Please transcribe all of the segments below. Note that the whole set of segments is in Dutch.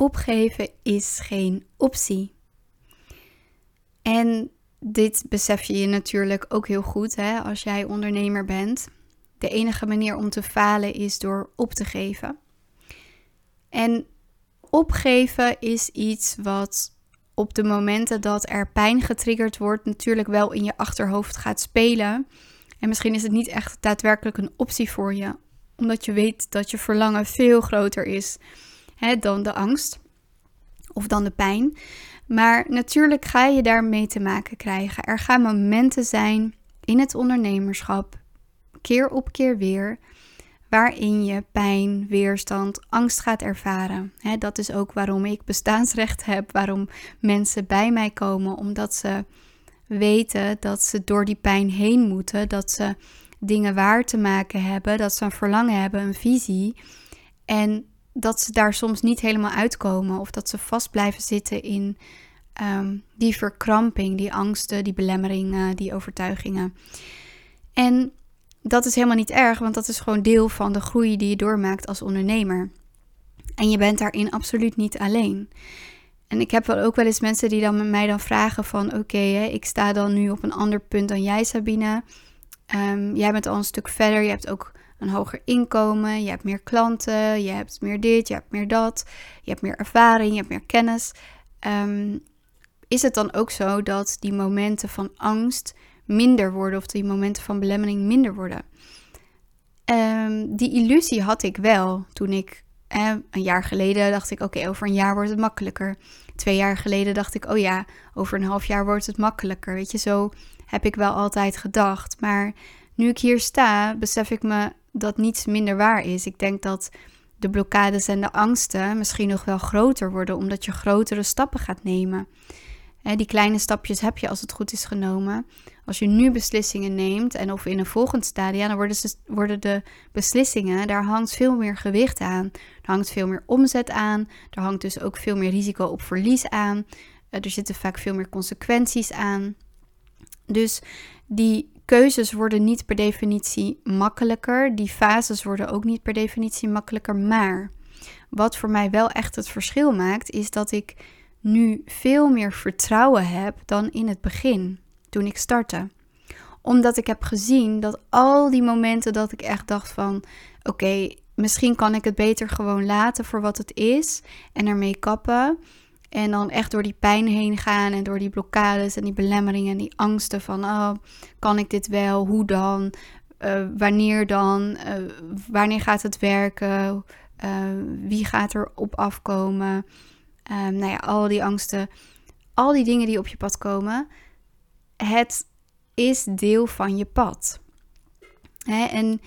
opgeven is geen optie. En dit besef je je natuurlijk ook heel goed hè, als jij ondernemer bent. De enige manier om te falen is door op te geven. En opgeven is iets wat op de momenten dat er pijn getriggerd wordt, natuurlijk wel in je achterhoofd gaat spelen. En misschien is het niet echt daadwerkelijk een optie voor je, omdat je weet dat je verlangen veel groter is hè, dan de angst of dan de pijn. Maar natuurlijk ga je daarmee te maken krijgen. Er gaan momenten zijn in het ondernemerschap, keer op keer weer, waarin je pijn, weerstand, angst gaat ervaren. dat is ook waarom ik bestaansrecht heb, waarom mensen bij mij komen, omdat ze weten dat ze door die pijn heen moeten, dat ze dingen waar te maken hebben, dat ze een verlangen hebben, een visie. En dat ze daar soms niet helemaal uitkomen of dat ze vast blijven zitten in ehm, die verkramping, die angsten, die belemmeringen, die overtuigingen. En dat is helemaal niet erg, want dat is gewoon deel van de groei die je doormaakt als ondernemer. En je bent daarin absoluut niet alleen. En ik heb wel ook wel eens mensen die dan met mij dan vragen van oké, ik sta dan nu op een ander punt dan jij Sabine. Um, jij bent al een stuk verder, je hebt ook een hoger inkomen, je hebt meer klanten, je hebt meer dit, je hebt meer dat, je hebt meer ervaring, je hebt meer kennis. Ehm, is het dan ook zo dat die momenten van angst minder worden of die momenten van belemmering minder worden? Ehm, die illusie had ik wel toen ik een jaar geleden dacht ik, oké, over een jaar wordt het makkelijker. Twee jaar geleden dacht ik, oh ja, over een half jaar wordt het makkelijker. Weet je, zo heb ik wel altijd gedacht. Maar nu ik hier sta, besef ik me dat niets minder waar is. Ik denk dat de blokkades en de angsten misschien nog wel groter worden, omdat je grotere stappen gaat nemen. die kleine stapjes heb je als het goed is genomen. Als je nu beslissingen neemt en of in een volgend stadium, dan worden, ze, worden de beslissingen, daar hangt veel meer gewicht aan. Er hangt veel meer omzet aan. Er hangt dus ook veel meer risico op verlies aan. Eh, er zitten vaak veel meer consequenties aan. Dus die keuzes worden niet per definitie makkelijker. Die fases worden ook niet per definitie makkelijker. Maar wat voor mij wel echt het verschil maakt, is dat ik nu veel meer vertrouwen heb dan in het begin, toen ik startte. Omdat ik heb gezien dat al die momenten dat ik echt dacht van oké, misschien kan ik het beter gewoon laten voor wat het is en ermee kappen. En dan echt door die pijn heen gaan en door die blokkades en die belemmeringen en die angsten van, oh, kan ik dit wel? Hoe dan? Uh, wanneer dan? Uh, wanneer gaat het werken? Uh, wie gaat er op afkomen? Um, nou ja, al die angsten, al die dingen die op je pad komen. Het is deel van je pad. Hè? En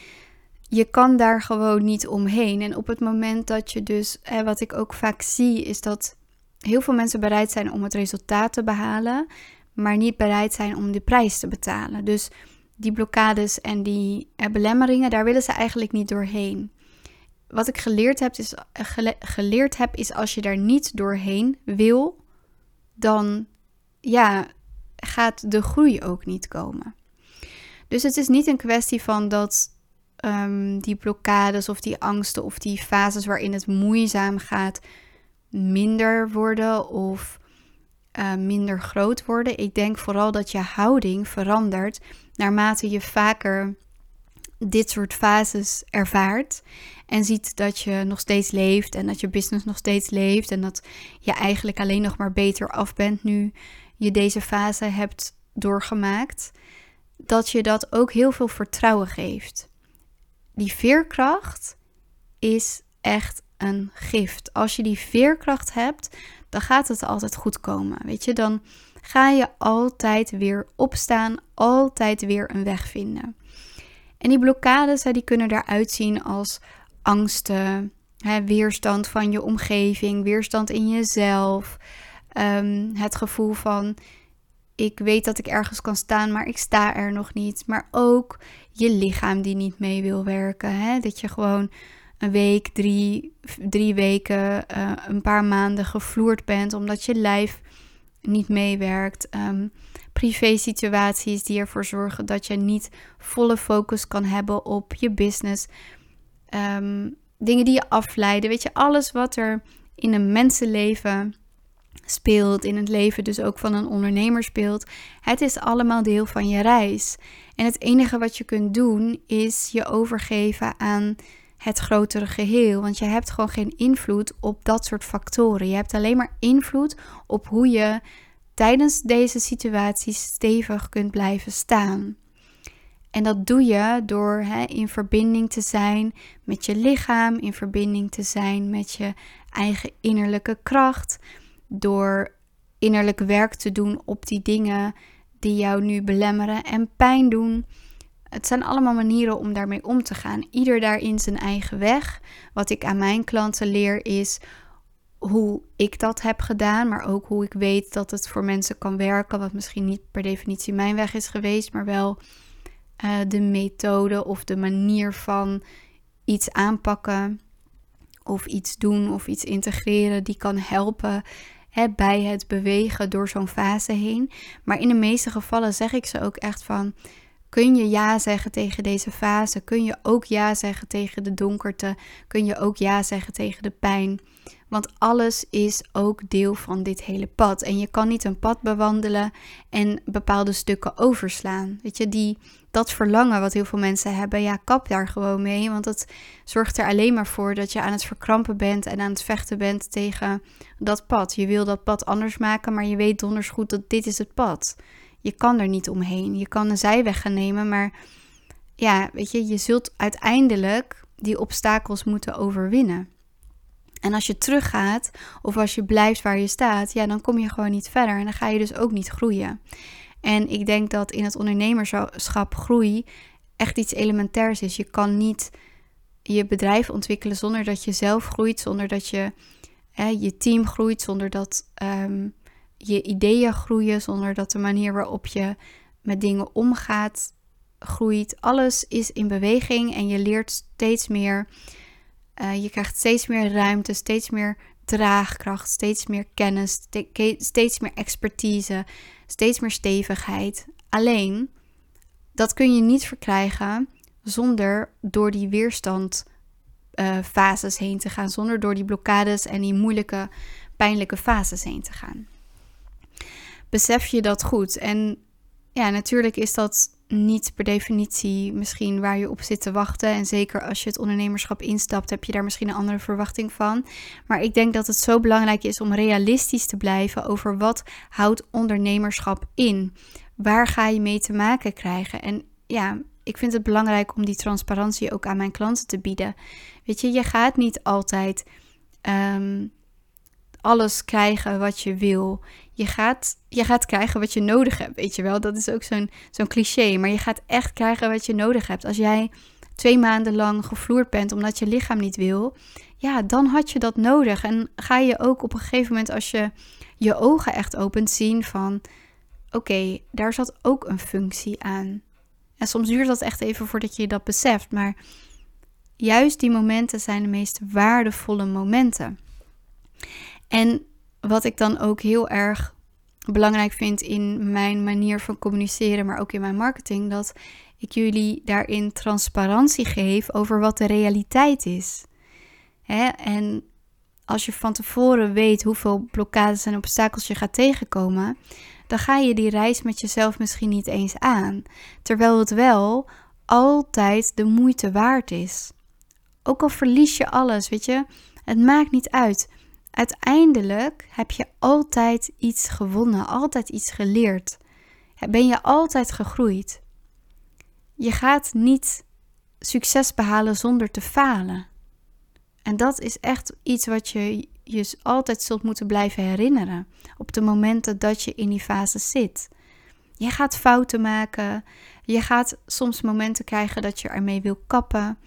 je kan daar gewoon niet omheen. En op het moment dat je dus, hè, wat ik ook vaak zie, is dat heel veel mensen bereid zijn om het resultaat te behalen, maar niet bereid zijn om de prijs te betalen. Dus die blokkades en die eh, belemmeringen, daar willen ze eigenlijk niet doorheen. Wat ik geleerd heb, is, eh, geleerd heb, is als je daar niet doorheen wil, dan ja, gaat de groei ook niet komen. Dus het is niet een kwestie van dat um, die blokkades of die angsten of die fases waarin het moeizaam gaat, minder worden of uh, minder groot worden. Ik denk vooral dat je houding verandert naarmate je vaker dit soort fases ervaart en ziet dat je nog steeds leeft en dat je business nog steeds leeft en dat je eigenlijk alleen nog maar beter af bent nu je deze fase hebt doorgemaakt, dat je dat ook heel veel vertrouwen geeft. Die veerkracht is echt een gift. Als je die veerkracht hebt, dan gaat het altijd goed komen. Weet je, dan ga je altijd weer opstaan, altijd weer een weg vinden. En die blokkades, die kunnen eruit zien als angsten, hè, weerstand van je omgeving, weerstand in jezelf, um, het gevoel van ik weet dat ik ergens kan staan, maar ik sta er nog niet. Maar ook je lichaam die niet mee wil werken. Hè? Dat je gewoon een week, drie, drie weken, uh, een paar maanden gevloerd bent omdat je lijf niet meewerkt. Um, privé situaties die ervoor zorgen dat je niet volle focus kan hebben op je business. Um, dingen die je afleiden. Weet je, alles wat er in een mensenleven speelt, in het leven dus ook van een ondernemer speelt. Het is allemaal deel van je reis. En het enige wat je kunt doen is je overgeven aan het grotere geheel. Want je hebt gewoon geen invloed op dat soort factoren. Je hebt alleen maar invloed op hoe je tijdens deze situatie stevig kunt blijven staan. En dat doe je door hè, in verbinding te zijn met je lichaam, in verbinding te zijn met je eigen innerlijke kracht, door innerlijk werk te doen op die dingen die jou nu belemmeren en pijn doen. Het zijn allemaal manieren om daarmee om te gaan. Ieder daarin zijn eigen weg. Wat ik aan mijn klanten leer is hoe ik dat heb gedaan, maar ook hoe ik weet dat het voor mensen kan werken, wat misschien niet per definitie mijn weg is geweest, maar wel uh, de methode of de manier van iets aanpakken of iets doen of iets integreren die kan helpen bij het bewegen door zo'n fase heen. Maar in de meeste gevallen zeg ik ze ook echt van. Kun je ja zeggen tegen deze fase? Kun je ook ja zeggen tegen de donkerte? Kun je ook ja zeggen tegen de pijn? Want alles is ook deel van dit hele pad. En je kan niet een pad bewandelen en bepaalde stukken overslaan. Weet je, die, dat verlangen wat heel veel mensen hebben, ja, kap daar gewoon mee. Want het zorgt er alleen maar voor dat je aan het verkrampen bent en aan het vechten bent tegen dat pad. Je wil dat pad anders maken, maar je weet donders goed dat dit is het pad. Je kan er niet omheen. Je kan een zijweg gaan nemen, maar ja, weet je, je zult uiteindelijk die obstakels moeten overwinnen. En als je teruggaat of als je blijft waar je staat, ja, dan kom je gewoon niet verder en dan ga je dus ook niet groeien. En ik denk dat in het ondernemerschap groei echt iets elementairs is. Je kan niet je bedrijf ontwikkelen zonder dat je zelf groeit, zonder dat je je team groeit, zonder dat ehm, je ideeën groeien, zonder dat de manier waarop je met dingen omgaat groeit. Alles is in beweging en je leert steeds meer. Uh, je krijgt steeds meer ruimte, steeds meer draagkracht, steeds meer kennis, steeds meer expertise, steeds meer stevigheid. Alleen, dat kun je niet verkrijgen zonder door die weerstandfases uh, heen te gaan, zonder door die blokkades en die moeilijke, pijnlijke fases heen te gaan. Besef je dat goed? En ja, natuurlijk is dat niet per definitie misschien waar je op zit te wachten. En zeker als je het ondernemerschap instapt, heb je daar misschien een andere verwachting van. Maar ik denk dat het zo belangrijk is om realistisch te blijven over wat houdt ondernemerschap in. Waar ga je mee te maken krijgen? En ja, ik vind het belangrijk om die transparantie ook aan mijn klanten te bieden. Weet je, je gaat niet altijd ehm, alles krijgen wat je wil. Je gaat, je gaat krijgen wat je nodig hebt, weet je wel. Dat is ook zo'n zo'n cliché. Maar je gaat echt krijgen wat je nodig hebt. Als jij twee maanden lang gevloerd bent omdat je lichaam niet wil, ja, dan had je dat nodig. En ga je ook op een gegeven moment, als je je ogen echt opent, zien van: oké, daar zat ook een functie aan. En soms duurt dat echt even voordat je dat beseft. Maar juist die momenten zijn de meest waardevolle momenten. En wat ik dan ook heel erg belangrijk vind in mijn manier van communiceren, maar ook in mijn marketing, dat ik jullie daarin transparantie geef over wat de realiteit is. Hè? En als je van tevoren weet hoeveel blokkades en obstakels je gaat tegenkomen, dan ga je die reis met jezelf misschien niet eens aan. Terwijl het wel altijd de moeite waard is. Ook al verlies je alles, weet je, het maakt niet uit. Uiteindelijk heb je altijd iets gewonnen, altijd iets geleerd. Ben je altijd gegroeid. Je gaat niet succes behalen zonder te falen. En dat is echt iets wat je je altijd zult moeten blijven herinneren op de momenten dat je in die fase zit. Je gaat fouten maken. Je gaat soms momenten krijgen dat je ermee wil kappen.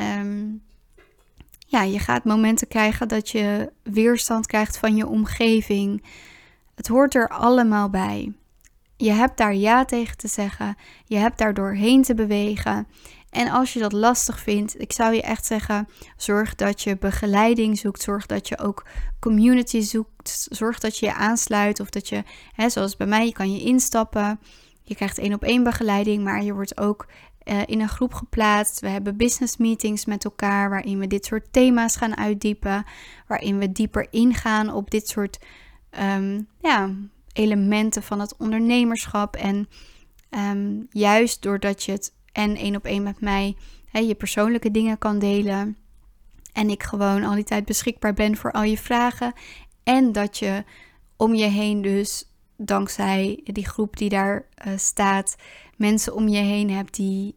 Um, ja, je gaat momenten krijgen dat je weerstand krijgt van je omgeving. Het hoort er allemaal bij. Je hebt daar ja tegen te zeggen. Je hebt daar doorheen te bewegen. En als je dat lastig vindt, ik zou je echt zeggen: zorg dat je begeleiding zoekt. Zorg dat je ook community zoekt. Zorg dat je je aansluit. Of dat je, hè, zoals bij mij, je kan je instappen. Je krijgt één op één begeleiding, maar je wordt ook eh, in een groep geplaatst. We hebben business meetings met elkaar waarin we dit soort thema's gaan uitdiepen. Waarin we dieper ingaan op dit soort ehm, ja, elementen van het ondernemerschap. En ehm, juist doordat je het en één op één met mij je persoonlijke dingen kan delen. En ik gewoon al die tijd beschikbaar ben voor al je vragen. En dat je om je heen dus dankzij die groep die daar uh, staat, mensen om je heen hebt die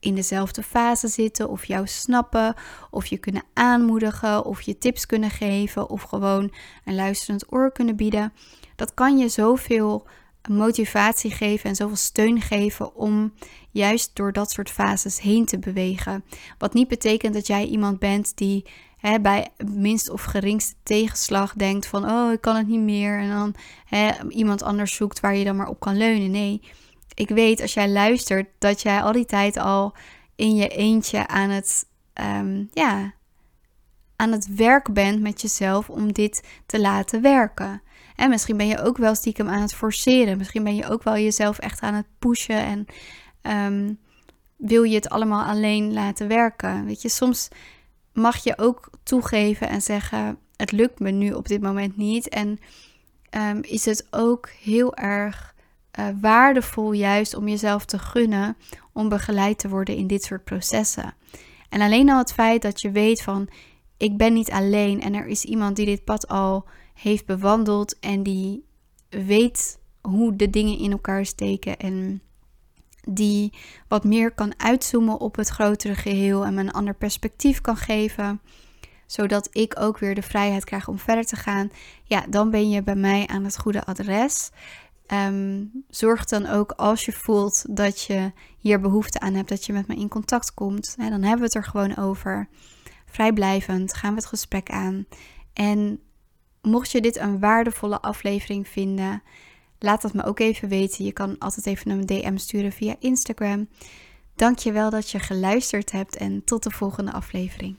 in dezelfde fase zitten of jou snappen of je kunnen aanmoedigen of je tips kunnen geven of gewoon een luisterend oor kunnen bieden. Dat kan je zoveel motivatie geven en zoveel steun geven om juist door dat soort fases heen te bewegen. Wat niet betekent dat jij iemand bent die hè, bij minst of geringste tegenslag denkt van oh ik kan het niet meer en dan hè, iemand anders zoekt waar je dan maar op kan leunen. Nee, ik weet als jij luistert dat jij al die tijd al in je eentje aan het, um, ja, aan het werk bent met jezelf om dit te laten werken. En misschien ben je ook wel stiekem aan het forceren. Misschien ben je ook wel jezelf echt aan het pushen en um, wil je het allemaal alleen laten werken. Weet je, soms mag je ook toegeven en zeggen: Het lukt me nu op dit moment niet. En um, is het ook heel erg uh, waardevol juist om jezelf te gunnen om begeleid te worden in dit soort processen. En alleen al het feit dat je weet van ik ben niet alleen en er is iemand die dit pad al heeft bewandeld en die weet hoe de dingen in elkaar steken en die wat meer kan uitzoomen op het grotere geheel en me een ander perspectief kan geven, zodat ik ook weer de vrijheid krijg om verder te gaan. Ja, dan ben je bij mij aan het goede adres. Um, zorg dan ook als je voelt dat je hier behoefte aan hebt, dat je met me in contact komt. dan hebben we het er gewoon over. Vrijblijvend gaan we het gesprek aan. En mocht je dit een waardevolle aflevering vinden, laat dat me ook even weten. Je kan altijd even een DM sturen via Instagram. Dank je wel dat je geluisterd hebt en tot de volgende aflevering.